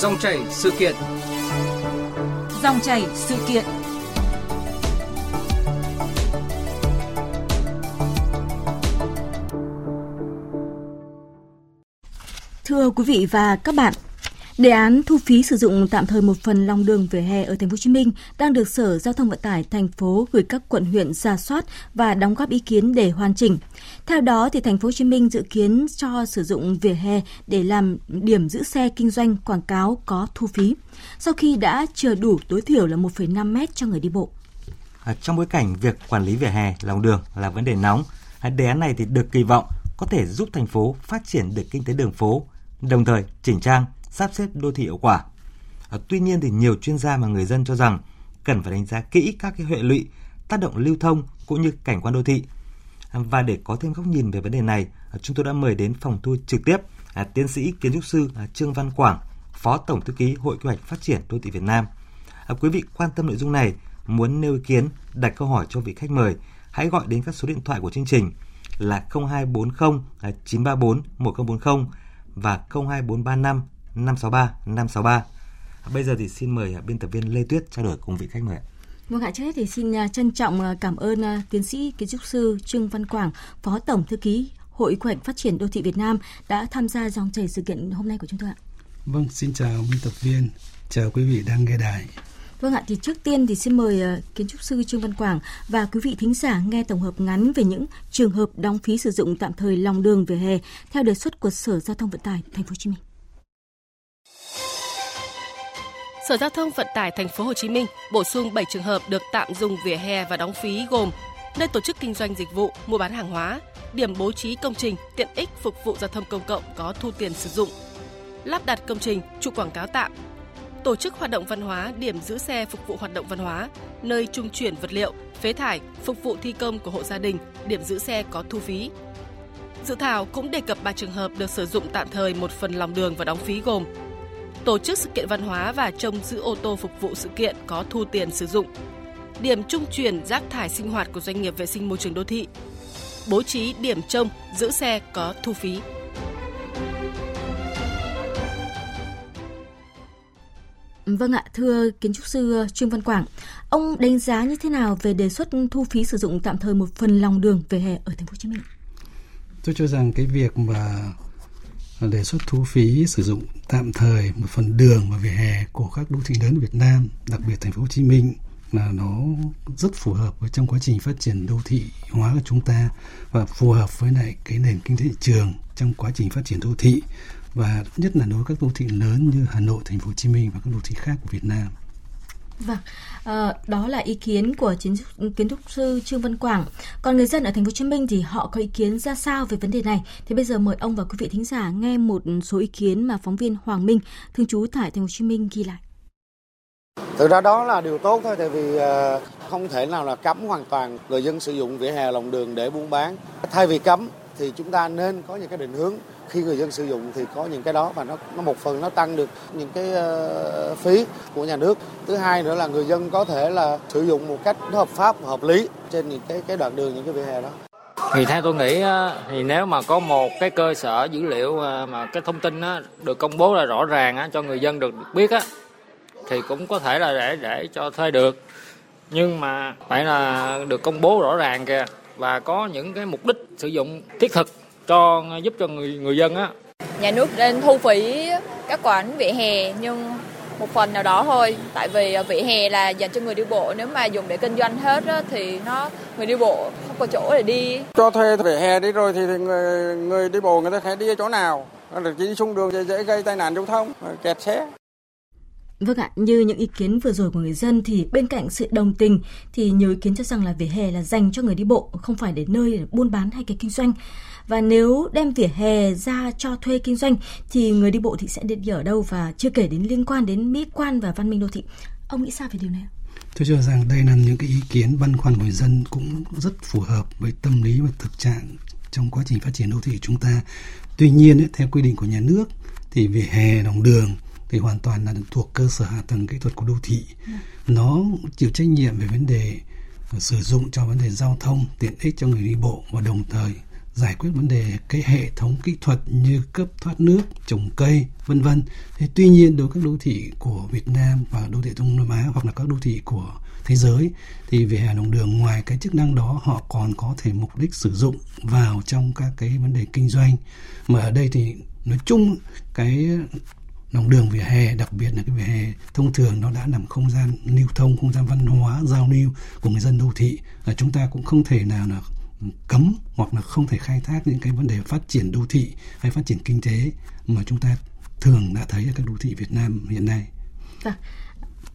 Dòng chảy sự kiện. Dòng chảy sự kiện. Thưa quý vị và các bạn, Đề án thu phí sử dụng tạm thời một phần lòng đường vỉa hè ở thành phố Hồ Chí Minh đang được Sở Giao thông Vận tải thành phố gửi các quận huyện ra soát và đóng góp ý kiến để hoàn chỉnh. Theo đó thì thành phố Hồ Chí Minh dự kiến cho sử dụng vỉa hè để làm điểm giữ xe kinh doanh quảng cáo có thu phí. Sau khi đã chờ đủ tối thiểu là 1,5 mét cho người đi bộ. À, trong bối cảnh việc quản lý vỉa hè, lòng đường là vấn đề nóng, à, đề án này thì được kỳ vọng có thể giúp thành phố phát triển được kinh tế đường phố, đồng thời chỉnh trang sắp xếp đô thị hiệu quả. À, tuy nhiên thì nhiều chuyên gia và người dân cho rằng cần phải đánh giá kỹ các cái hệ lụy, tác động lưu thông cũng như cảnh quan đô thị. À, và để có thêm góc nhìn về vấn đề này, à, chúng tôi đã mời đến phòng thu trực tiếp à, tiến sĩ kiến trúc sư à, Trương Văn Quảng, Phó Tổng thư ký Hội Quy hoạch Phát triển đô thị Việt Nam. À, quý vị quan tâm nội dung này, muốn nêu ý kiến, đặt câu hỏi cho vị khách mời, hãy gọi đến các số điện thoại của chương trình là 0240 934 1040 và 02435 563 563. Bây giờ thì xin mời biên tập viên Lê Tuyết trao đổi cùng vị khách mời. Vâng ạ, trước hết thì xin à, trân trọng à, cảm ơn à, tiến sĩ kiến trúc sư Trương Văn Quảng, Phó Tổng Thư ký Hội Quy hoạch Phát triển Đô thị Việt Nam đã tham gia dòng chảy sự kiện hôm nay của chúng tôi ạ. Vâng, xin chào biên tập viên, chào quý vị đang nghe đài. Vâng ạ, thì trước tiên thì xin mời kiến trúc sư Trương Văn Quảng và quý vị thính giả nghe tổng hợp ngắn về những trường hợp đóng phí sử dụng tạm thời lòng đường về hè theo đề xuất của Sở Giao thông Vận tải Thành phố Hồ Chí Minh. Sở Giao thông Vận tải Thành phố Hồ Chí Minh bổ sung 7 trường hợp được tạm dùng vỉa hè và đóng phí gồm nơi tổ chức kinh doanh dịch vụ, mua bán hàng hóa, điểm bố trí công trình, tiện ích phục vụ giao thông công cộng có thu tiền sử dụng, lắp đặt công trình, trụ quảng cáo tạm, tổ chức hoạt động văn hóa, điểm giữ xe phục vụ hoạt động văn hóa, nơi trung chuyển vật liệu, phế thải, phục vụ thi công của hộ gia đình, điểm giữ xe có thu phí. Dự thảo cũng đề cập 3 trường hợp được sử dụng tạm thời một phần lòng đường và đóng phí gồm tổ chức sự kiện văn hóa và trông giữ ô tô phục vụ sự kiện có thu tiền sử dụng, điểm trung chuyển rác thải sinh hoạt của doanh nghiệp vệ sinh môi trường đô thị, bố trí điểm trông giữ xe có thu phí. Vâng ạ, thưa kiến trúc sư Trương Văn Quảng, ông đánh giá như thế nào về đề xuất thu phí sử dụng tạm thời một phần lòng đường về hè ở thành phố Hồ Chí Minh? Tôi cho rằng cái việc mà đề xuất thu phí sử dụng tạm thời một phần đường và vỉa hè của các đô thị lớn Việt Nam, đặc biệt thành phố Hồ Chí Minh là nó rất phù hợp với trong quá trình phát triển đô thị hóa của chúng ta và phù hợp với lại cái nền kinh tế thị trường trong quá trình phát triển đô thị và nhất là đối với các đô thị lớn như Hà Nội, thành phố Hồ Chí Minh và các đô thị khác của Việt Nam. Vâng, à, đó là ý kiến của chiến kiến trúc sư Trương Văn Quảng. Còn người dân ở thành phố Hồ Chí Minh thì họ có ý kiến ra sao về vấn đề này? Thì bây giờ mời ông và quý vị thính giả nghe một số ý kiến mà phóng viên Hoàng Minh, thường trú tại thành phố Hồ Chí Minh ghi lại. Thực ra đó là điều tốt thôi, tại vì ờ, không thể nào là cấm hoàn toàn người dân sử dụng vỉa hè lòng đường để buôn bán. Thay vì cấm thì chúng ta nên có những cái định hướng. Khi người dân sử dụng thì có những cái đó và nó nó một phần nó tăng được những cái uh, phí của nhà nước. Thứ hai nữa là người dân có thể là sử dụng một cách hợp pháp hợp lý trên những cái cái đoạn đường những cái vỉa hè đó. Thì theo tôi nghĩ thì nếu mà có một cái cơ sở dữ liệu ờ, mà cái thông tin được công bố là rõ ràng cho người dân được biết á thì cũng có thể là để để cho thuê được. Nhưng mà phải là được công bố rõ ràng kìa và có những cái mục đích sử dụng thiết thực cho giúp cho người người dân á. Nhà nước nên thu phí các quán vỉa hè nhưng một phần nào đó thôi. Tại vì vỉa hè là dành cho người đi bộ. Nếu mà dùng để kinh doanh hết á, thì nó người đi bộ không có chỗ để đi. Cho thuê vỉa hè đi rồi thì người người đi bộ người ta sẽ đi ở chỗ nào? Chỉ đi xuống đường dễ gây tai nạn giao thông kẹt xe Vâng ạ, như những ý kiến vừa rồi của người dân thì bên cạnh sự đồng tình thì nhiều ý kiến cho rằng là vỉa hè là dành cho người đi bộ, không phải để nơi để buôn bán hay cái kinh doanh. Và nếu đem vỉa hè ra cho thuê kinh doanh thì người đi bộ thì sẽ đi ở đâu và chưa kể đến liên quan đến mỹ quan và văn minh đô thị. Ông nghĩ sao về điều này? Tôi cho rằng đây là những cái ý kiến băn khoăn của người dân cũng rất phù hợp với tâm lý và thực trạng trong quá trình phát triển đô thị của chúng ta. Tuy nhiên, theo quy định của nhà nước thì vỉa hè, lòng đường thì hoàn toàn là thuộc cơ sở hạ tầng kỹ thuật của đô thị. Nó chịu trách nhiệm về vấn đề ờ, sử dụng cho vấn đề giao thông tiện ích cho người đi bộ và đồng thời giải quyết vấn đề cái hệ thống kỹ thuật như cấp thoát nước, trồng cây, vân vân. Thế tuy nhiên đối với các đô thị của Việt Nam và đô thị Đông Nam Á hoặc là các đô thị của thế giới thì về hè lòng đường ngoài cái chức năng đó họ còn có thể mục đích sử dụng vào trong các cái vấn đề kinh doanh mà ở đây thì nói chung cái lòng đường vỉa hè đặc biệt là cái vỉa hè thông thường nó đã nằm không gian lưu thông không gian văn hóa giao lưu của người dân đô thị là chúng ta cũng không thể nào là cấm hoặc là không thể khai thác những cái vấn đề phát triển đô thị hay phát triển kinh tế mà chúng ta thường đã thấy ở các đô thị Việt Nam hiện nay. À,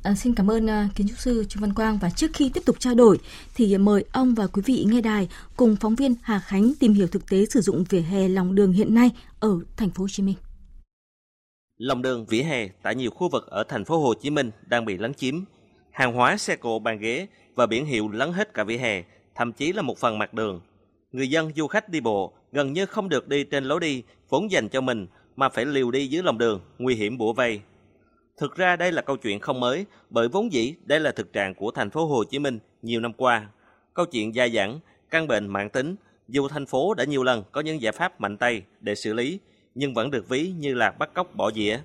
À, xin cảm ơn uh, kiến trúc sư Trương Văn Quang và trước khi tiếp tục trao đổi thì mời ông và quý vị nghe đài cùng phóng viên Hà Khánh tìm hiểu thực tế sử dụng vỉa hè lòng đường hiện nay ở thành phố Hồ Chí Minh. Lòng đường vỉa hè tại nhiều khu vực ở thành phố Hồ Chí Minh đang bị lấn chiếm. Hàng hóa xe cộ bàn ghế và biển hiệu lấn hết cả vỉa hè, thậm chí là một phần mặt đường. Người dân du khách đi bộ gần như không được đi trên lối đi vốn dành cho mình mà phải liều đi dưới lòng đường, nguy hiểm bủa vây. Thực ra đây là câu chuyện không mới, bởi vốn dĩ đây là thực trạng của thành phố Hồ Chí Minh nhiều năm qua. Câu chuyện dài dẳng, căn bệnh mạng tính, dù thành phố đã nhiều lần có những giải pháp mạnh tay để xử lý, nhưng vẫn được ví như là bắt cóc bỏ dĩa.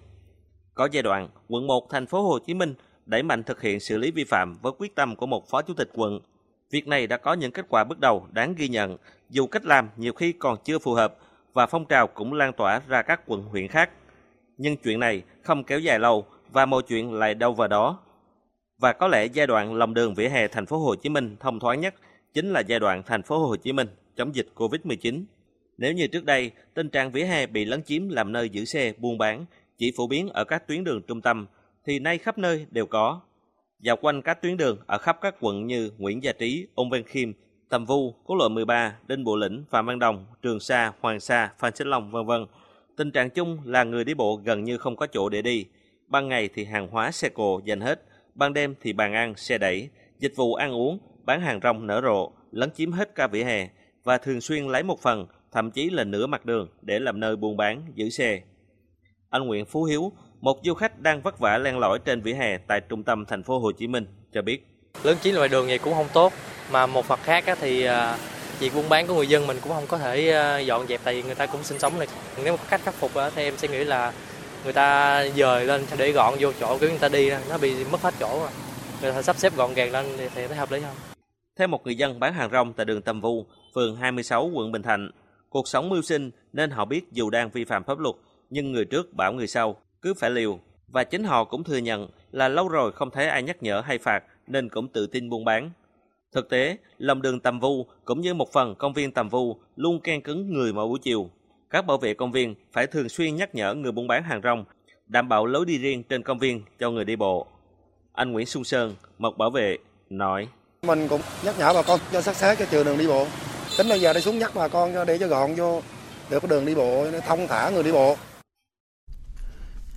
Có giai đoạn, quận 1 thành phố Hồ Chí Minh đẩy mạnh thực hiện xử lý vi phạm với quyết tâm của một phó chủ tịch quận. Việc này đã có những kết quả bước đầu đáng ghi nhận, dù cách làm nhiều khi còn chưa phù hợp và phong trào cũng lan tỏa ra các quận huyện khác. Nhưng chuyện này không kéo dài lâu và mọi chuyện lại đâu vào đó. Và có lẽ giai đoạn lòng đường vỉa hè thành phố Hồ Chí Minh thông thoáng nhất chính là giai đoạn thành phố Hồ Chí Minh chống dịch Covid-19. Nếu như trước đây, tình trạng vỉa hè bị lấn chiếm làm nơi giữ xe, buôn bán chỉ phổ biến ở các tuyến đường trung tâm, thì nay khắp nơi đều có. Dạo quanh các tuyến đường ở khắp các quận như Nguyễn Gia Trí, Ung Văn Khiêm, Tầm Vu, Cố lộ 13, Đinh Bộ Lĩnh, Phạm Văn Đồng, Trường Sa, Hoàng Sa, Phan Xích Long, vân vân. Tình trạng chung là người đi bộ gần như không có chỗ để đi. Ban ngày thì hàng hóa xe cộ dành hết, ban đêm thì bàn ăn, xe đẩy, dịch vụ ăn uống, bán hàng rong nở rộ, lấn chiếm hết cả vỉa hè và thường xuyên lấy một phần thậm chí là nửa mặt đường để làm nơi buôn bán, giữ xe. Anh Nguyễn Phú Hiếu, một du khách đang vất vả len lỏi trên vỉa hè tại trung tâm thành phố Hồ Chí Minh cho biết. Lớn chiếm ngoài đường vậy cũng không tốt, mà một mặt khác thì à, việc buôn bán của người dân mình cũng không có thể à, dọn dẹp tại vì người ta cũng sinh sống này. Nếu có cách khắc phục thì em sẽ nghĩ là người ta dời lên để gọn vô chỗ của người ta đi nó bị mất hết chỗ rồi. Người ta sắp xếp gọn gàng lên thì thấy hợp lý không? Theo một người dân bán hàng rong tại đường Tâm Vu, phường 26 quận Bình Thạnh, Cuộc sống mưu sinh nên họ biết dù đang vi phạm pháp luật, nhưng người trước bảo người sau cứ phải liều. Và chính họ cũng thừa nhận là lâu rồi không thấy ai nhắc nhở hay phạt nên cũng tự tin buôn bán. Thực tế, lòng đường Tầm Vu cũng như một phần công viên Tầm Vu luôn ken cứng người mỗi buổi chiều. Các bảo vệ công viên phải thường xuyên nhắc nhở người buôn bán hàng rong, đảm bảo lối đi riêng trên công viên cho người đi bộ. Anh Nguyễn Xuân Sơn, một bảo vệ, nói. Mình cũng nhắc nhở bà con cho sát sát cho trường đường đi bộ tính bây giờ đi xuống nhắc bà con cho để cho gọn vô được cái đường đi bộ thông thả người đi bộ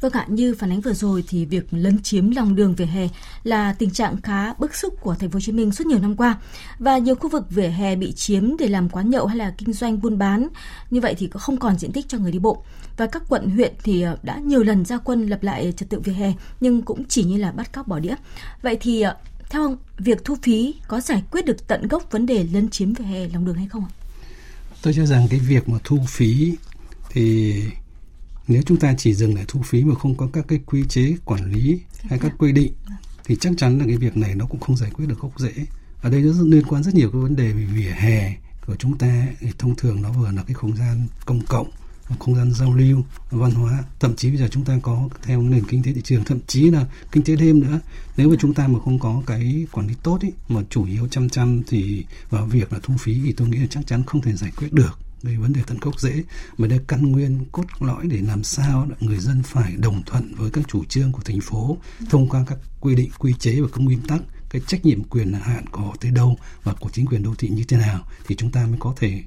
Vâng ạ, như phản ánh vừa rồi thì việc lấn chiếm lòng đường vỉa hè là tình trạng khá bức xúc của thành phố Hồ Chí Minh suốt nhiều năm qua và nhiều khu vực vỉa hè bị chiếm để làm quán nhậu hay là kinh doanh buôn bán. Như vậy thì không còn diện tích cho người đi bộ. Và các quận huyện thì ờ, đã nhiều lần ra quân lập lại trật tự vỉa hè nhưng cũng chỉ như là bắt cóc bỏ đĩa. Vậy thì ờ, theo ông, việc thu phí có giải quyết được tận gốc vấn đề lấn chiếm vỉa hè lòng đường hay không ạ? Tôi cho rằng cái việc mà thu phí thì nếu chúng ta chỉ dừng lại thu phí mà không có các cái quy chế quản lý hay các quy định thì chắc chắn là cái việc này nó cũng không giải quyết được gốc rễ. Ở đây nó liên quan rất nhiều cái vấn đề về vỉa hè của chúng ta thì thông thường nó vừa là cái không gian công cộng không gian giao lưu, văn hóa. Thậm chí bây giờ chúng ta có theo nền kinh tế thị trường, thậm chí là kinh tế đêm nữa. Nếu mà chúng ta mà không có cái quản lý tốt ấy mà chủ yếu chăm chăm thì vào việc là thu phí thì tôi nghĩ là chắc chắn không thể giải quyết được. Đây vấn đề tận gốc dễ. Mà đây căn nguyên cốt lõi để làm sao người dân phải đồng thuận với các chủ trương của thành phố thông qua các quy định, quy chế và các nguyên tắc. Cái trách nhiệm quyền hạn của họ tới đâu và của chính quyền đô thị như thế nào thì chúng ta mới có thể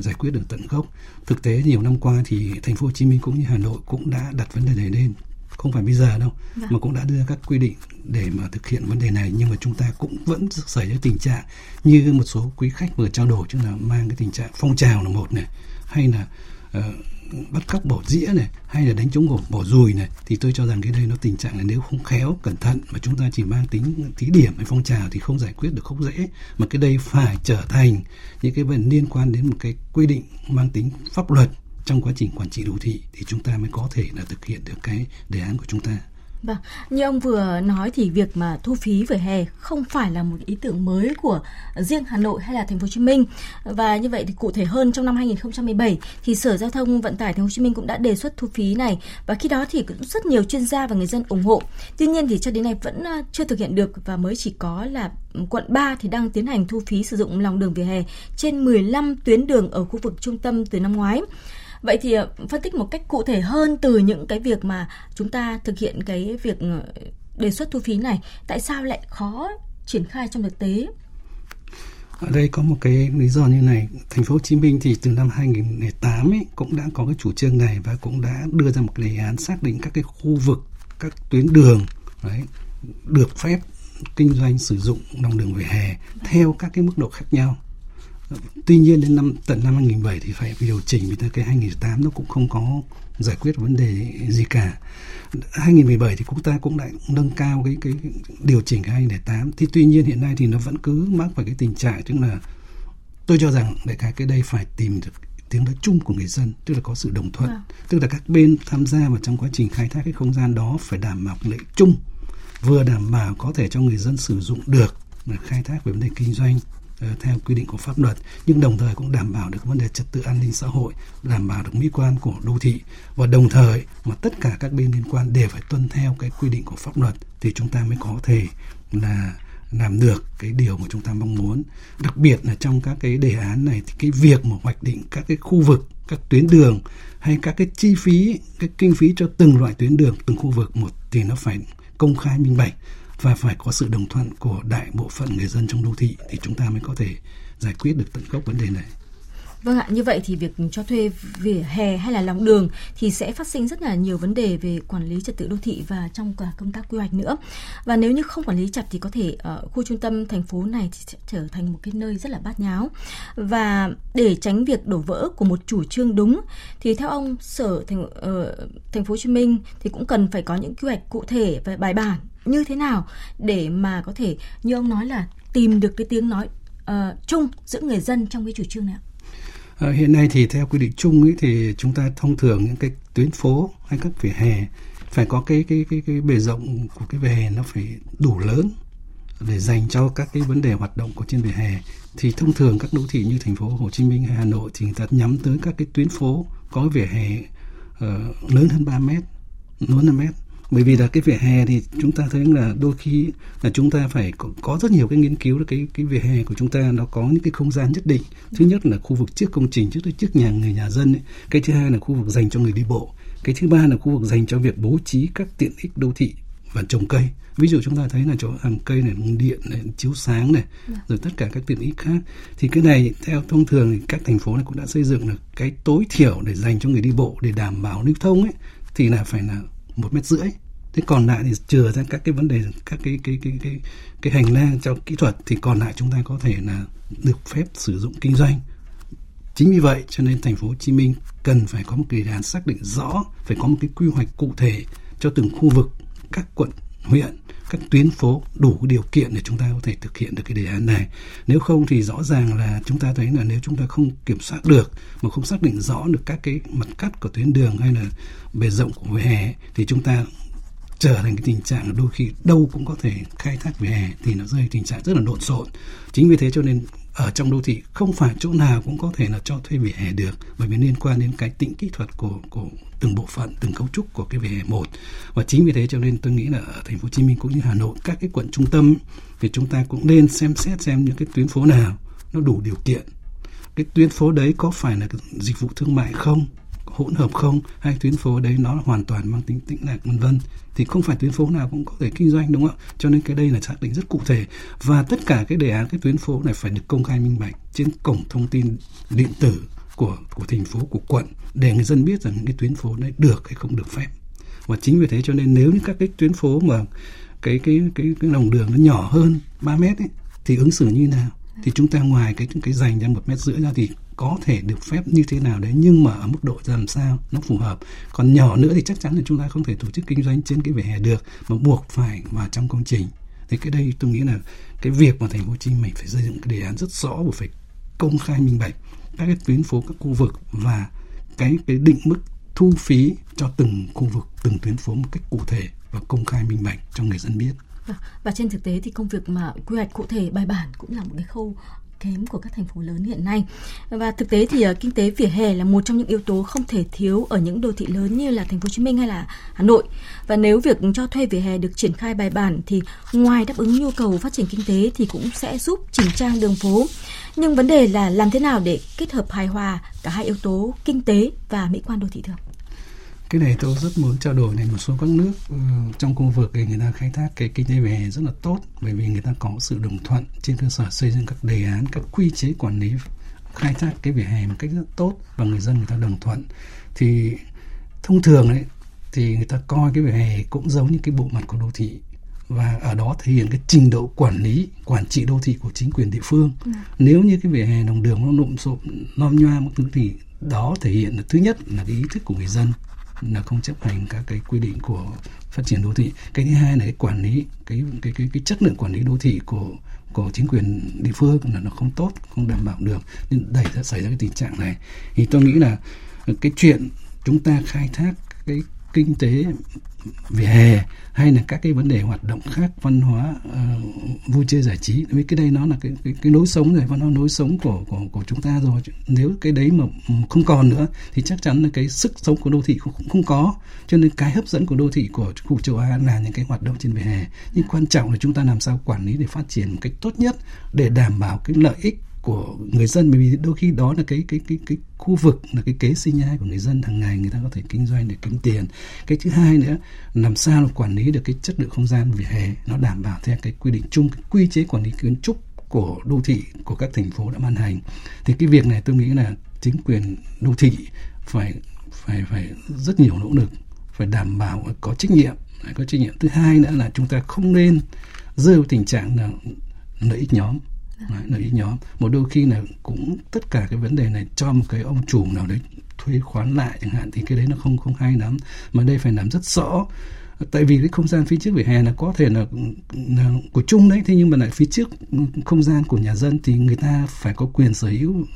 giải quyết được tận gốc. Thực tế nhiều năm qua thì thành phố Hồ Chí Minh cũng như Hà Nội cũng đã đặt vấn đề này lên không phải bây giờ đâu vâng. mà cũng đã đưa các quy định để mà thực hiện vấn đề này nhưng mà chúng ta cũng vẫn xảy ra tình trạng như một số quý khách vừa trao đổi chứ là mang cái tình trạng phong trào là một này hay là Ờ, bắt cóc bỏ dĩa này, hay là đánh trống cổ bỏ dùi này, thì tôi cho rằng cái đây nó tình trạng là nếu không khéo, cẩn thận mà chúng ta chỉ mang tính, thí điểm hay phong trào thì không giải quyết được, không dễ mà cái đây phải trở thành những cái vấn liên quan đến một cái quy định mang tính pháp luật trong quá trình quản trị đô thị thì chúng ta mới có thể là thực hiện được cái đề án của chúng ta. Vâng, như ông vừa nói thì việc mà thu phí vỉa hè không phải là một ý tưởng mới của riêng Hà Nội hay là Thành phố Hồ Chí Minh. Và như vậy thì cụ thể hơn trong năm 2017 thì Sở Giao thông Vận tải Thành phố Hồ Chí Minh cũng đã đề xuất thu phí này và khi đó thì cũng rất nhiều chuyên gia và người dân ủng hộ. Tuy nhiên thì cho đến nay vẫn ờ, chưa thực hiện được và mới chỉ có là quận 3 thì đang tiến hành thu phí sử dụng lòng đường vỉa hè trên 15 tuyến đường ở khu vực trung tâm từ năm ngoái. Vậy thì ờ, phân tích một cách cụ thể hơn từ những cái việc mà chúng ta thực hiện cái việc ờ, đề xuất thu phí này, tại sao lại khó triển khai trong thực tế? Ở đây có một cái lý do như này, thành phố Hồ Chí Minh thì từ năm 2008 ấy cũng đã có cái chủ trương này và cũng đã đưa ra một cái đề án xác định các cái khu vực, các tuyến đường đấy được phép kinh doanh sử dụng lòng đường vỉa hè theo các cái mức độ khác nhau tuy nhiên đến năm tận năm 2007 thì phải điều chỉnh vì cái 2008 nó cũng không có giải quyết vấn đề gì cả. 2017 thì chúng ta cũng đã nâng cao cái cái điều chỉnh cái 2008 thì tuy nhiên hiện nay thì nó vẫn cứ mắc phải cái tình trạng tức là tôi cho rằng đại cái cái đây phải tìm được tiếng nói chung của người dân tức là có sự đồng thuận. À. tức là các bên tham gia vào trong quá trình khai thác cái không gian đó phải đảm bảo lợi chung vừa đảm bảo có thể cho người dân sử dụng được khai thác về vấn đề kinh doanh Ờ, theo quy định của pháp luật, nhưng đồng thời cũng đảm bảo được vấn đề trật tự an ninh xã hội, đảm bảo được mỹ quan của đô thị. Và đồng thời mà tất cả các bên liên quan đều phải tuân theo cái quy định của pháp luật thì chúng ta mới có thể là làm được cái điều mà chúng ta mong muốn. Đặc biệt là trong các cái đề án này thì cái việc mà hoạch định các cái khu vực, các tuyến đường hay các cái chi phí, cái kinh phí cho từng loại tuyến đường, từng khu vực một thì nó phải công khai minh bạch và phải có sự đồng thuận của đại bộ phận người dân trong đô thị thì chúng ta mới có thể giải quyết được tận gốc vấn đề này. Vâng ạ, như vậy thì việc cho thuê vỉa hè hay là lòng đường thì sẽ phát sinh rất là nhiều vấn đề về quản lý trật tự đô thị và trong cả công tác quy hoạch nữa. Và nếu như không quản lý chặt thì có thể ở khu trung tâm thành phố này thì sẽ trở thành một cái nơi rất là bát nháo. Và để tránh việc đổ vỡ của một chủ trương đúng thì theo ông Sở thành, uh, thành phố Hồ Chí Minh thì cũng cần phải có những quy hoạch cụ thể và bài bản như thế nào để mà có thể như ông nói là tìm được cái tiếng nói uh, chung giữa người dân trong cái chủ trương này ạ? À, hiện nay thì theo quy định chung ấy thì chúng ta thông thường những cái tuyến phố hay các vỉa hè phải có cái cái cái cái bề rộng của cái vỉa hè nó phải đủ lớn để dành cho các cái vấn đề hoạt động của trên vỉa hè. Thì thông thường các đô thị như thành phố Hồ Chí Minh hay Hà Nội thì người ta nhắm tới các cái tuyến phố có vỉa hè uh, lớn hơn 3 mét lớn hơn mét bởi vì là cái vỉa hè thì chúng ta thấy là đôi khi là chúng ta phải có, có rất nhiều cái nghiên cứu là cái cái vỉa hè của chúng ta nó có những cái không gian nhất định thứ nhất là khu vực trước công trình trước trước nhà người nhà dân ấy. cái thứ hai là khu vực dành cho người đi bộ cái thứ ba là khu vực dành cho việc bố trí các tiện ích đô thị và trồng cây ví dụ chúng ta thấy là chỗ hàng cây này điện này chiếu sáng này dạ. rồi tất cả các tiện ích khác thì cái này theo thông thường thì các thành phố này cũng đã xây dựng được cái tối thiểu để dành cho người đi bộ để đảm bảo lưu thông ấy thì là phải là một mét rưỡi. Thế còn lại thì trừ ra các cái vấn đề, các cái cái cái cái cái hành lang cho kỹ thuật thì còn lại chúng ta có thể là được phép sử dụng kinh doanh. Chính vì vậy cho nên thành phố Hồ Chí Minh cần phải có một cái đề án xác định rõ, phải có một cái quy hoạch cụ thể cho từng khu vực, các quận, huyện các tuyến phố đủ điều kiện để chúng ta có thể thực hiện được cái đề án này. Nếu không thì rõ ràng là chúng ta thấy là nếu chúng ta không kiểm soát được, mà không xác định rõ được các cái mặt cắt của tuyến đường hay là bề rộng của vỉa hè thì chúng ta trở thành cái tình trạng là đôi khi đâu cũng có thể khai thác vỉa hè thì nó rơi tình trạng rất là lộn xộn. Chính vì thế cho nên ở trong đô thị không phải chỗ nào cũng có thể là cho thuê vỉa hè được, bởi vì liên quan đến cái tính kỹ thuật của của từng bộ phận, từng cấu trúc của cái vỉa hè một. Và chính vì thế cho nên tôi nghĩ là ở thành phố Hồ Chí Minh cũng như Hà Nội, các cái quận trung tâm thì chúng ta cũng nên xem xét xem những cái tuyến phố nào nó đủ điều kiện. Cái tuyến phố đấy có phải là dịch vụ thương mại không? Hỗn hợp không? Hay tuyến phố đấy nó hoàn toàn mang tính tĩnh lặng vân vân? Thì không phải tuyến phố nào cũng có thể kinh doanh đúng không ạ? Cho nên cái đây là xác định rất cụ thể. Và tất cả cái đề án cái tuyến phố này phải được công khai minh bạch trên cổng thông tin điện tử của của thành phố của quận để người dân biết rằng những cái tuyến phố này được hay không được phép. Và chính vì thế cho nên nếu như các cái tuyến phố mà cái cái cái cái lòng đường nó nhỏ hơn 3 mét ấy, thì ứng xử như nào? Thì chúng ta ngoài cái cái dành ra một mét rưỡi ra thì có thể được phép như thế nào đấy, nhưng mà ở mức độ làm sao nó phù hợp. Còn nhỏ nữa thì chắc chắn là chúng ta không thể tổ chức kinh doanh trên cái vỉa hè được, mà buộc phải vào trong công trình. Thì cái đây tôi nghĩ là cái việc mà thành phố Hồ Chí Minh phải xây dựng cái đề án rất rõ và phải công khai minh bạch các cái tuyến phố, các khu vực và cái cái định mức thu phí cho từng khu vực, từng tuyến phố một cách cụ thể và công khai minh bạch cho người dân biết. Vâng, và trên thực tế thì công việc mà quy hoạch cụ thể bài bản cũng là một cái khâu kém của các thành phố lớn hiện nay. Và thực tế thì ờ, kinh tế vỉa hè là một trong những yếu tố không thể thiếu ở những đô thị lớn như là thành phố Hồ Chí Minh hay là Hà Nội. Và nếu việc cho thuê vỉa hè được triển khai bài bản thì ngoài đáp ứng nhu cầu phát triển kinh tế thì cũng sẽ giúp chỉnh trang đường phố. Nhưng vấn đề là làm thế nào để kết hợp hài hòa cả hai yếu tố kinh tế và mỹ quan đô thị thường? Cái này tôi rất muốn trao đổi này một số các nước uh, trong khu vực thì người ta khai thác cái kinh tế về hè rất là tốt bởi vì người ta có sự đồng thuận trên cơ sở xây dựng các đề án các quy chế quản lý khai thác cái vỉa hè một cách rất tốt và người dân người ta đồng thuận. Thì thông thường ấy thì người ta coi cái vỉa hè cũng giống như cái bộ mặt của đô thị và ở đó thể hiện cái trình độ quản lý quản trị đô thị của chính quyền địa phương. Ừ. nếu như cái vỉa hè lòng đường nó lộn xộn lom nhoa một thứ thì đó thể hiện là thứ nhất là cái ý thức của người dân là không chấp hành các cái quy định của phát triển đô thị. Cái thứ hai là cái quản lý, cái cái cái cái chất lượng quản lý đô thị của của chính quyền địa phương là nó không tốt, không đảm bảo được. Nên đẩy ra, xảy ra cái tình trạng này. Thì tôi nghĩ là cái chuyện chúng ta khai thác cái kinh tế vỉa hè hay là các cái vấn đề hoạt động khác văn hóa uh, vui chơi giải trí. Vì cái đây nó là cái cái, cái lối sống rồi văn hóa lối sống của của của chúng ta rồi. Nếu cái đấy mà không còn nữa thì chắc chắn là cái sức sống của đô thị cũng không, không có. Cho nên cái hấp dẫn của đô thị của khu châu Á là những cái hoạt động trên vỉa hè. Nhưng quan trọng là chúng ta làm sao quản lý để phát triển một cách tốt nhất để đảm bảo cái lợi ích của người dân, bởi vì đôi khi đó là cái cái cái cái khu vực là cái kế sinh nhai của người dân, hàng ngày người ta có thể kinh doanh để kiếm tiền. Cái thứ hai nữa, làm sao là quản lý được cái chất lượng không gian vỉa hè, nó đảm bảo theo cái quy định chung, cái quy chế quản lý kiến trúc của đô thị, của các thành phố đã ban hành. Thì cái việc này tôi nghĩ là chính quyền đô thị phải phải phải rất nhiều nỗ lực, phải đảm bảo có trách nhiệm. Có trách nhiệm. Thứ hai nữa là chúng ta không nên rơi vào tình trạng là lợi ích nhóm lợi ích nhóm. Một đôi khi là cũng tất cả cái vấn đề này cho một cái ông chủ nào đấy thuê khoán lại chẳng hạn thì cái đấy nó không không hay lắm. Mà đây phải làm rất rõ. Tại vì cái không gian phía trước vỉa hè là có thể là, là của chung đấy thế nhưng mà lại phía trước không gian của nhà dân thì người ta phải có quyền sở hữu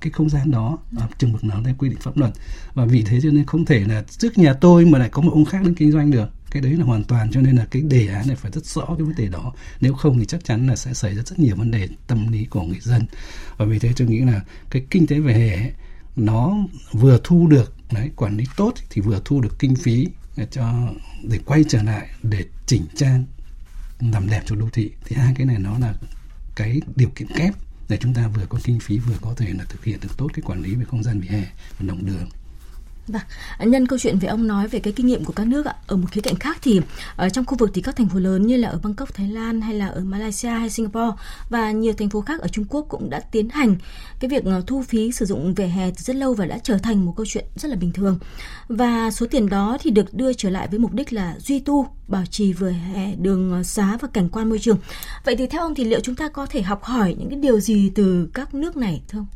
cái không gian đó ở chừng mực nào theo quy định pháp luật. Và vì thế cho nên không thể là trước nhà tôi mà lại có một ông khác đến kinh doanh được. Cái đấy là hoàn toàn cho nên là cái đề án này phải rất rõ cái vấn đề đó. Nếu không thì chắc chắn là sẽ xảy ra rất nhiều vấn đề tâm lý của người dân. Và vì thế tôi nghĩ là cái kinh tế về hè nó vừa thu được, đấy, quản lý tốt thì vừa thu được kinh phí để cho, để quay trở lại, để chỉnh trang, làm đẹp cho đô thị. Thì hai cái này nó là cái điều kiện kép để chúng ta vừa có kinh phí, vừa có thể là thực hiện được tốt cái quản lý về không gian vỉa hè và lòng đường. Vâng, nhân câu chuyện về ông nói về cái kinh nghiệm của các nước ạ. Ở một khía cạnh khác thì ở trong khu vực thì các thành phố lớn như là ở Bangkok, Thái Lan hay là ở Malaysia hay Singapore và nhiều thành phố khác ở Trung Quốc cũng đã tiến hành cái việc ờ, thu phí sử dụng vỉa hè từ rất lâu và đã trở thành một câu chuyện rất là bình thường. Và số tiền đó thì được đưa trở lại với mục đích là duy tu, bảo trì vỉa hè, đường ờ, xá và cảnh quan môi trường. Vậy thì theo ông thì liệu chúng ta có thể học hỏi những cái điều gì từ các nước này thưa ông?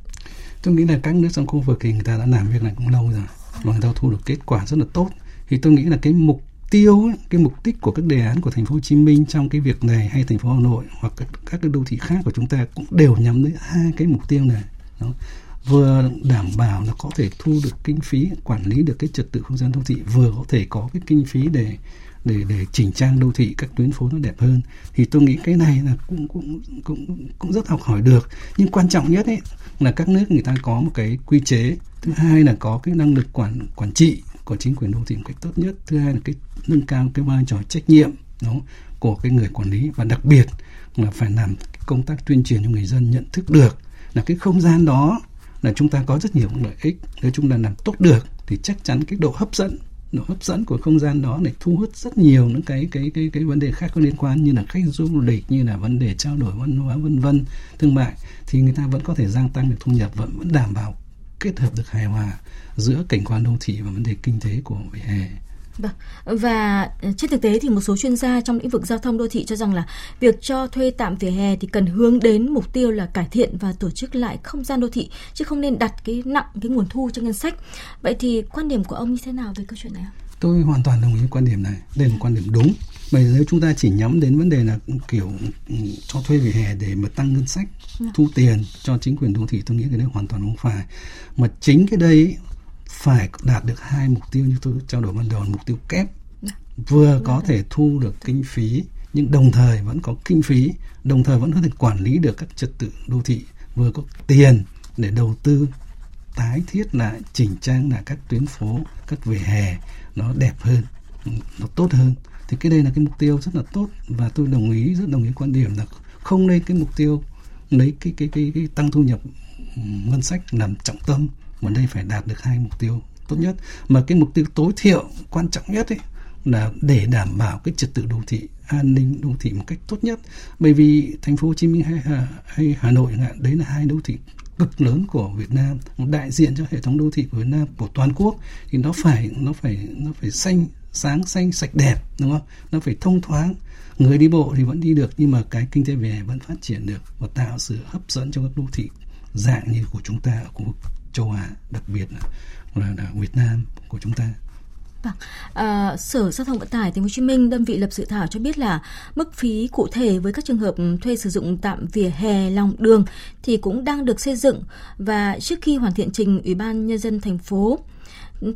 Tôi nghĩ là các nước trong khu vực thì người ta đã làm việc này cũng lâu rồi và người ta thu được kết quả rất là tốt. Thì tôi nghĩ là cái mục tiêu ấy, cái mục đích của các đề án của thành phố Hồ Chí Minh trong cái việc này hay thành phố Hà Nội hoặc các, các cái đô thị khác của chúng ta cũng đều nhắm đến hai cái mục tiêu này. Đó. vừa đảm bảo là có thể thu được kinh phí quản lý được cái trật tự không gian đô thị vừa có thể có cái kinh phí để để để chỉnh trang đô thị các tuyến phố nó đẹp hơn. Thì tôi nghĩ cái này là cũng cũng cũng cũng rất học hỏi được. Nhưng quan trọng nhất ấy là các nước người ta có một cái quy chế thứ hai là có cái năng lực quản quản trị của chính quyền đô thị một cách tốt nhất. Thứ hai là cái nâng cao cái vai trò trách nhiệm đó của cái người quản lý. Và đặc biệt là phải làm công tác tuyên truyền cho người dân nhận thức được là cái không gian đó là chúng ta có rất nhiều lợi ích. Nếu chúng ta làm tốt được thì chắc chắn cái độ hấp dẫn, độ hấp dẫn của không gian đó này thu hút rất nhiều những cái cái cái cái vấn đề khác có liên quan như là khách du lịch, như là vấn đề trao đổi văn hóa, vân vân, thương mại. Thì người ta vẫn có thể gia tăng được thu nhập vẫn vẫn đảm bảo kết hợp được hài hòa giữa cảnh quan đô thị và vấn đề kinh tế của vỉa hè Vâng. Và trên thực tế thì một số chuyên gia trong lĩnh vực giao thông đô thị cho rằng là việc cho thuê tạm vỉa hè thì cần hướng đến mục tiêu là cải thiện và tổ chức lại không gian đô thị chứ không nên đặt cái nặng cái nguồn thu cho ngân sách. Vậy thì quan điểm của ông như thế nào về câu chuyện này? Tôi hoàn toàn đồng ý quan điểm này. Đây là một quan điểm đúng. Bởi nếu chúng ta chỉ nhắm đến vấn đề là kiểu cho thuê vỉa hè để mà tăng ngân sách, dạ. thu tiền cho chính quyền đô thị, tôi nghĩ cái đấy hoàn toàn không phải. Mà chính cái đây phải đạt được hai mục tiêu như tôi trao đổi ban đầu mục tiêu kép dạ. vừa có thể thu được kinh phí nhưng đồng thời vẫn có kinh phí đồng thời vẫn có thể quản lý được các trật tự đô thị vừa có tiền để đầu tư tái thiết lại chỉnh trang lại các tuyến phố các vỉa hè nó đẹp hơn nó tốt hơn thì cái đây là cái mục tiêu rất là tốt và tôi đồng ý rất đồng ý quan điểm là không nên cái mục tiêu lấy cái cái cái, cái tăng thu nhập ngân sách làm trọng tâm mà đây phải đạt được hai mục tiêu tốt nhất. Mà cái mục tiêu tối thiểu quan trọng nhất ấy là để đảm bảo cái trật tự đô thị an ninh đô thị một cách tốt nhất. Bởi vì thành phố Hồ Chí Minh hay Hà, hay Hà Nội hạn đấy là hai đô thị cực lớn của Việt Nam đại diện cho hệ thống đô thị của Việt Nam của toàn quốc. Thì nó phải nó phải nó phải xanh sáng xanh sạch đẹp đúng không? Nó phải thông thoáng. Người đi bộ thì vẫn đi được nhưng mà cái kinh tế về vẫn phát triển được và tạo sự hấp dẫn cho các đô thị dạng như của chúng ta ở khu vực châu Á đặc biệt là, là, là Việt Nam của chúng ta. Vâng. À, Sở Giao thông Vận tải Thành phố Hồ Chí Minh đơn vị lập dự thảo cho biết là mức phí cụ thể với các trường hợp thuê sử dụng tạm vỉa hè lòng đường thì cũng đang được xây dựng và trước khi hoàn thiện trình Ủy ban nhân dân thành phố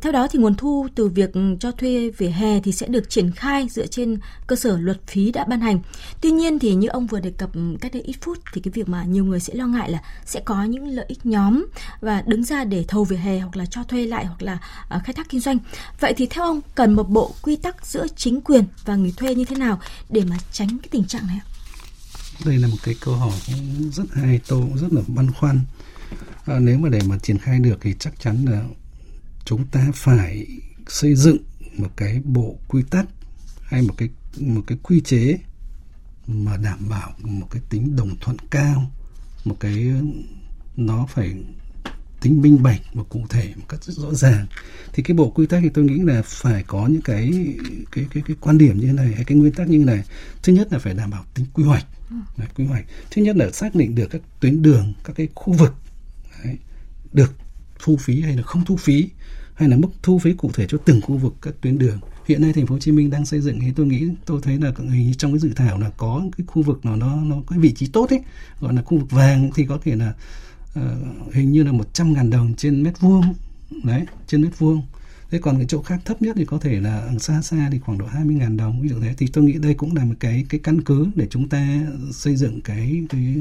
theo đó thì nguồn thu từ việc cho thuê vỉa hè thì sẽ được triển khai dựa trên cơ sở luật phí đã ban hành. Tuy nhiên thì như ông vừa đề cập cách đây ít phút thì cái việc mà nhiều người sẽ lo ngại là sẽ có những lợi ích nhóm và đứng ra để thầu vỉa hè hoặc là cho thuê lại hoặc là à, khai thác kinh doanh. Vậy thì theo ông cần một bộ quy tắc giữa chính quyền và người thuê như thế nào để mà tránh cái tình trạng này ạ? Đây là một cái câu hỏi cũng rất hay, tôi cũng rất là băn khoăn. À, nếu mà để mà triển khai được thì chắc chắn là chúng ta phải xây dựng một cái bộ quy tắc hay một cái một cái quy chế mà đảm bảo một cái tính đồng thuận cao một cái nó phải tính minh bạch và cụ thể một cách rất rõ ràng. Thì cái bộ quy tắc thì tôi nghĩ là phải có những cái cái cái cái quan điểm như thế này hay cái nguyên tắc như thế này. Thứ nhất là phải đảm bảo tính quy hoạch. Đấy, quy hoạch. Thứ nhất là xác định được các tuyến đường các cái khu vực Đấy, được thu phí hay là không thu phí hay là mức thu phí cụ thể cho từng khu vực các tuyến đường? Hiện nay thành phố Hồ Chí Minh đang xây dựng thì tôi nghĩ tôi thấy là trong cái dự thảo là có cái khu vực nào nó nó có vị trí tốt ấy gọi là khu vực vàng thì có thể là uh, hình như là 100 ngàn đồng trên mét vuông. Đấy trên mét vuông thế còn cái chỗ khác thấp nhất thì có thể là xa xa thì khoảng độ 20.000 đồng ví dụ thế. Thì tôi nghĩ đây cũng là một cái cái căn cứ để chúng ta xây dựng cái, cái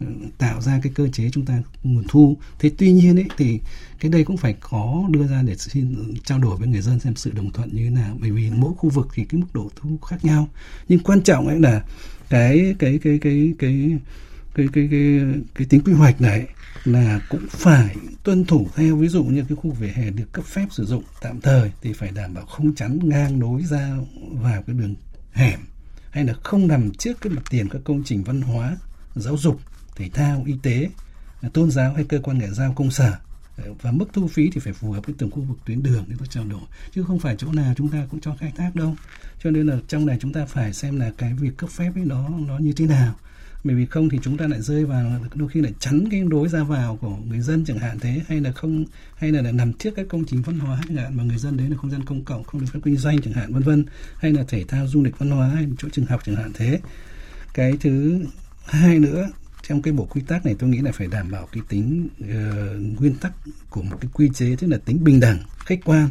ờ, tạo ra cái cơ chế chúng ta nguồn thu. Thế tuy nhiên ấy thì cái đây cũng phải có đưa ra để xin trao đổi với người dân xem sự đồng thuận như thế nào. Bởi vì mỗi khu vực thì cái mức độ thu khác nhau. Nhưng quan trọng ấy là cái cái cái cái cái cái cái cái, cái cái tính quy hoạch này là cũng phải tuân thủ theo. Ví dụ như cái khu vỉa hè được cấp phép sử dụng tạm thời thì phải đảm bảo không chắn ngang đối ra vào cái đường hẻm hay là không nằm trước cái mặt tiền các công trình văn hóa giáo dục thể thao y tế tôn giáo hay cơ quan ngoại giao công sở. Và mức thu phí thì phải phù hợp với từng khu vực tuyến đường để tôi trao đổi. Chứ không phải chỗ nào chúng ta cũng cho khai thác đâu. Cho nên là trong này chúng ta phải xem là cái việc cấp phép ấy nó nó như thế nào bởi vì không thì chúng ta lại rơi vào đôi khi lại chắn cái lối ra vào của người dân chẳng hạn thế hay là không hay là, là nằm trước các công trình văn hóa chẳng hạn mà người dân đấy là không gian công cộng không được phép kinh doanh chẳng hạn vân vân. Hay là thể thao du lịch văn hóa hay chỗ trường học chẳng hạn thế. Cái thứ hai nữa trong cái bộ quy tắc này tôi nghĩ là phải đảm bảo cái tính uh, nguyên tắc của một cái quy chế tức là tính bình đẳng khách quan.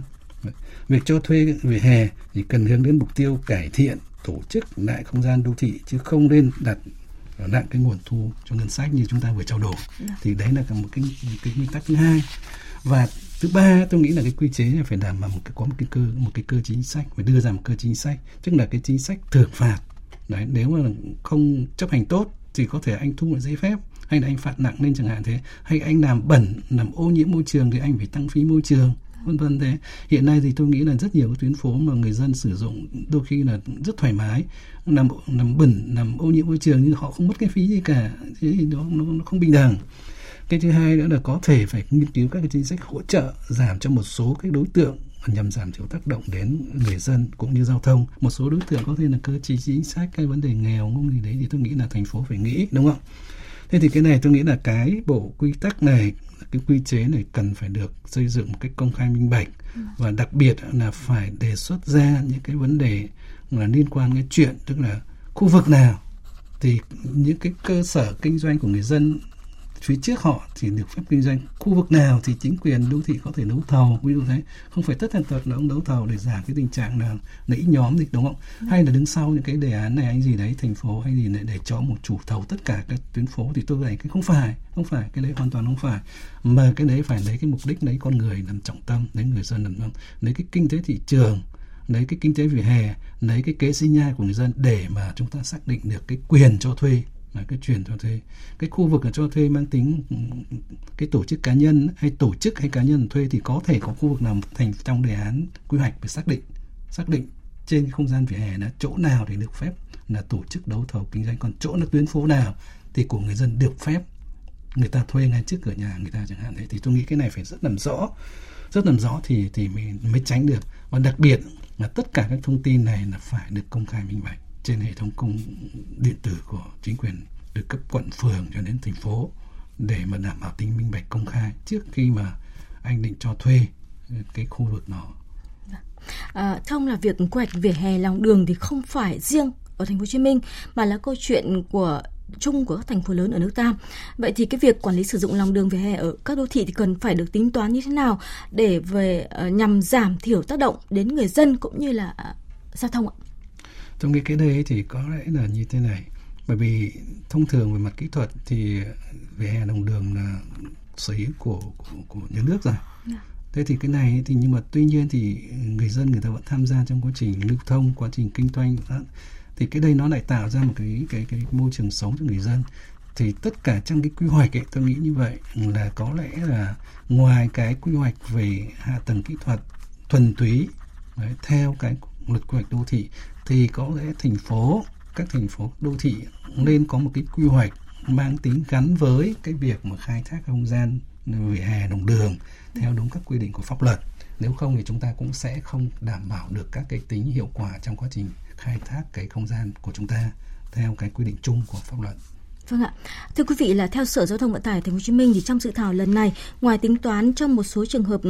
Việc cho thuê về hè thì cần hướng đến mục tiêu cải thiện tổ chức lại không gian đô thị chứ không nên đặt nặng cái nguồn thu cho ngân sách như chúng ta vừa trao đổi. Dạ. thì đấy là một cái một cái nguyên tắc thứ hai. Và thứ ba tôi nghĩ là cái quy chế phải đảm bảo một cái có một cái cơ một cái cơ chính sách phải đưa ra một cơ chính sách. Tức là cái chính sách thưởng phạt. Đấy nếu mà không chấp hành tốt thì có thể anh thu một giấy phép hay là anh phạt nặng lên chẳng hạn thế. Hay anh làm bẩn làm ô nhiễm môi trường thì anh phải tăng phí môi trường vân vân thế hiện nay thì tôi nghĩ là rất nhiều các tuyến phố mà người dân sử dụng đôi khi là rất thoải mái nằm nằm bẩn nằm ô nhiễm môi trường nhưng họ không mất cái phí gì cả thế thì nó nó, nó không bình đẳng. Cái thứ hai nữa là có thể phải nghiên cứu các cái chính sách hỗ trợ giảm cho một số các đối tượng nhằm giảm thiểu tác động đến người dân cũng như giao thông. Một số đối tượng có thể là cơ chế chính sách cái vấn đề nghèo không gì đấy thì tôi nghĩ là thành phố phải nghĩ đúng không? Thế thì cái này tôi nghĩ là cái bộ quy tắc này cái quy chế này cần phải được xây dựng một cách công khai minh bạch. Và đặc biệt là phải đề xuất ra những cái vấn đề là liên quan cái chuyện, tức là khu vực nào, thì những cái cơ sở kinh doanh của người dân phía trước họ thì được phép kinh doanh. Khu vực nào thì chính quyền đô thị có thể đấu thầu. Ví dụ thế. Không phải tất tần tật là ông đấu thầu để giảm cái tình trạng là nãy nhóm gì đúng không? Ừ. hay là đứng sau những cái đề án này anh gì đấy thành phố hay gì để, để cho một chủ thầu tất cả các tuyến phố thì tôi thấy cái không phải không phải cái đấy hoàn toàn không phải. Mà cái đấy phải lấy cái mục đích lấy con người làm trọng tâm lấy người dân làm trọng lấy cái kinh tế thị trường lấy cái kinh tế vỉa hè lấy cái kế sinh nhai của người dân để mà chúng ta xác định được cái quyền cho thuê cái chuyển cho thuê. Cái khu vực cho thuê mang tính, cái tổ chức cá nhân hay tổ chức hay cá nhân thuê thì có thể có khu vực nào thành trong đề án quy hoạch phải xác định. Xác định trên không gian vỉa hè là chỗ nào thì được phép là tổ chức đấu thầu kinh doanh. Còn chỗ là tuyến phố nào thì của người dân được phép người ta thuê ngay trước cửa nhà người ta chẳng hạn. Thế thì tôi nghĩ cái này phải rất làm rõ. Rất làm rõ thì thì mình mới tránh được. Và đặc biệt là tất cả các thông tin này là phải được công khai minh bạch trên hệ thống công điện tử của chính quyền từ cấp quận phường cho đến thành phố để mà đảm bảo tính minh bạch công khai trước khi mà anh định cho thuê cái khu vực đó. Dạ. À, thông là việc quy hoạch vỉa hè lòng đường thì không phải riêng ở thành phố Hồ Chí Minh mà là câu chuyện của chung của các thành phố lớn ở nước ta. Vậy thì cái việc quản lý sử dụng lòng đường vỉa hè ở các đô thị thì cần phải được tính toán như thế nào để về uh, nhằm giảm thiểu tác động đến người dân cũng như là uh, giao thông ạ? Trong cái cái đây thì có lẽ là như thế này. Bởi vì thông thường về mặt kỹ thuật thì vỉa hè lòng đường là sở hữu của, của của nhà nước rồi. Yeah. Dạ. Thế thì cái này thì nhưng mà tuy nhiên thì người dân người ta vẫn tham gia trong quá trình lưu thông, quá trình kinh doanh thì cái đây nó lại tạo ra một cái cái cái môi trường sống cho người dân thì tất cả trong cái quy hoạch ấy tôi nghĩ như vậy là có lẽ là ngoài cái quy hoạch về hạ tầng kỹ thuật thuần túy đấy, theo cái luật quy hoạch đô thị thì có lẽ thành phố, các thành phố, đô thị nên có một cái quy hoạch mang tính gắn với cái việc mà khai thác không gian vỉa hè đồng đường theo đúng các quy định của pháp luật. Nếu không thì chúng ta cũng sẽ không đảm bảo được các cái tính hiệu quả trong quá trình khai thác cái không gian của chúng ta theo cái quy định chung của pháp luật. Vâng ạ. Thưa quý vị là theo Sở Giao thông Vận tải Thành phố Hồ Chí Minh thì trong dự thảo lần này, ngoài tính toán trong một số trường hợp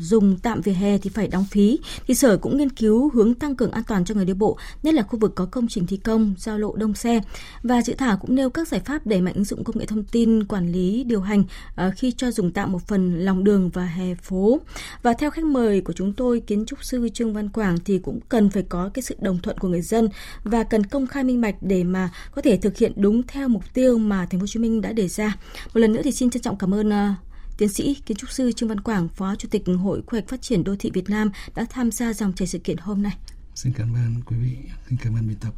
dùng tạm vỉa hè thì phải đóng phí, thì Sở cũng nghiên cứu hướng tăng cường an toàn cho người đi bộ, nhất là khu vực có công trình thi công, giao lộ đông xe. Và dự thảo cũng nêu các giải pháp đẩy mạnh ứng dụng công nghệ thông tin quản lý điều hành ờ, khi cho dùng tạm một phần lòng đường và hè phố. Và theo khách mời của chúng tôi, kiến trúc sư Trương Văn Quảng thì cũng cần phải có cái sự đồng thuận của người dân và cần công khai minh bạch để mà có thể thực hiện đúng theo mục tiêu tiêu mà Thành phố Hồ Chí Minh đã đề ra. Một lần nữa thì xin trân trọng cảm ơn ờ, tiến sĩ kiến trúc sư Trương Văn Quảng, phó chủ tịch Hội Quy hoạch Phát triển đô thị Việt Nam đã tham gia dòng chảy sự kiện hôm nay. Xin cảm ơn quý vị, xin cảm ơn biên tập.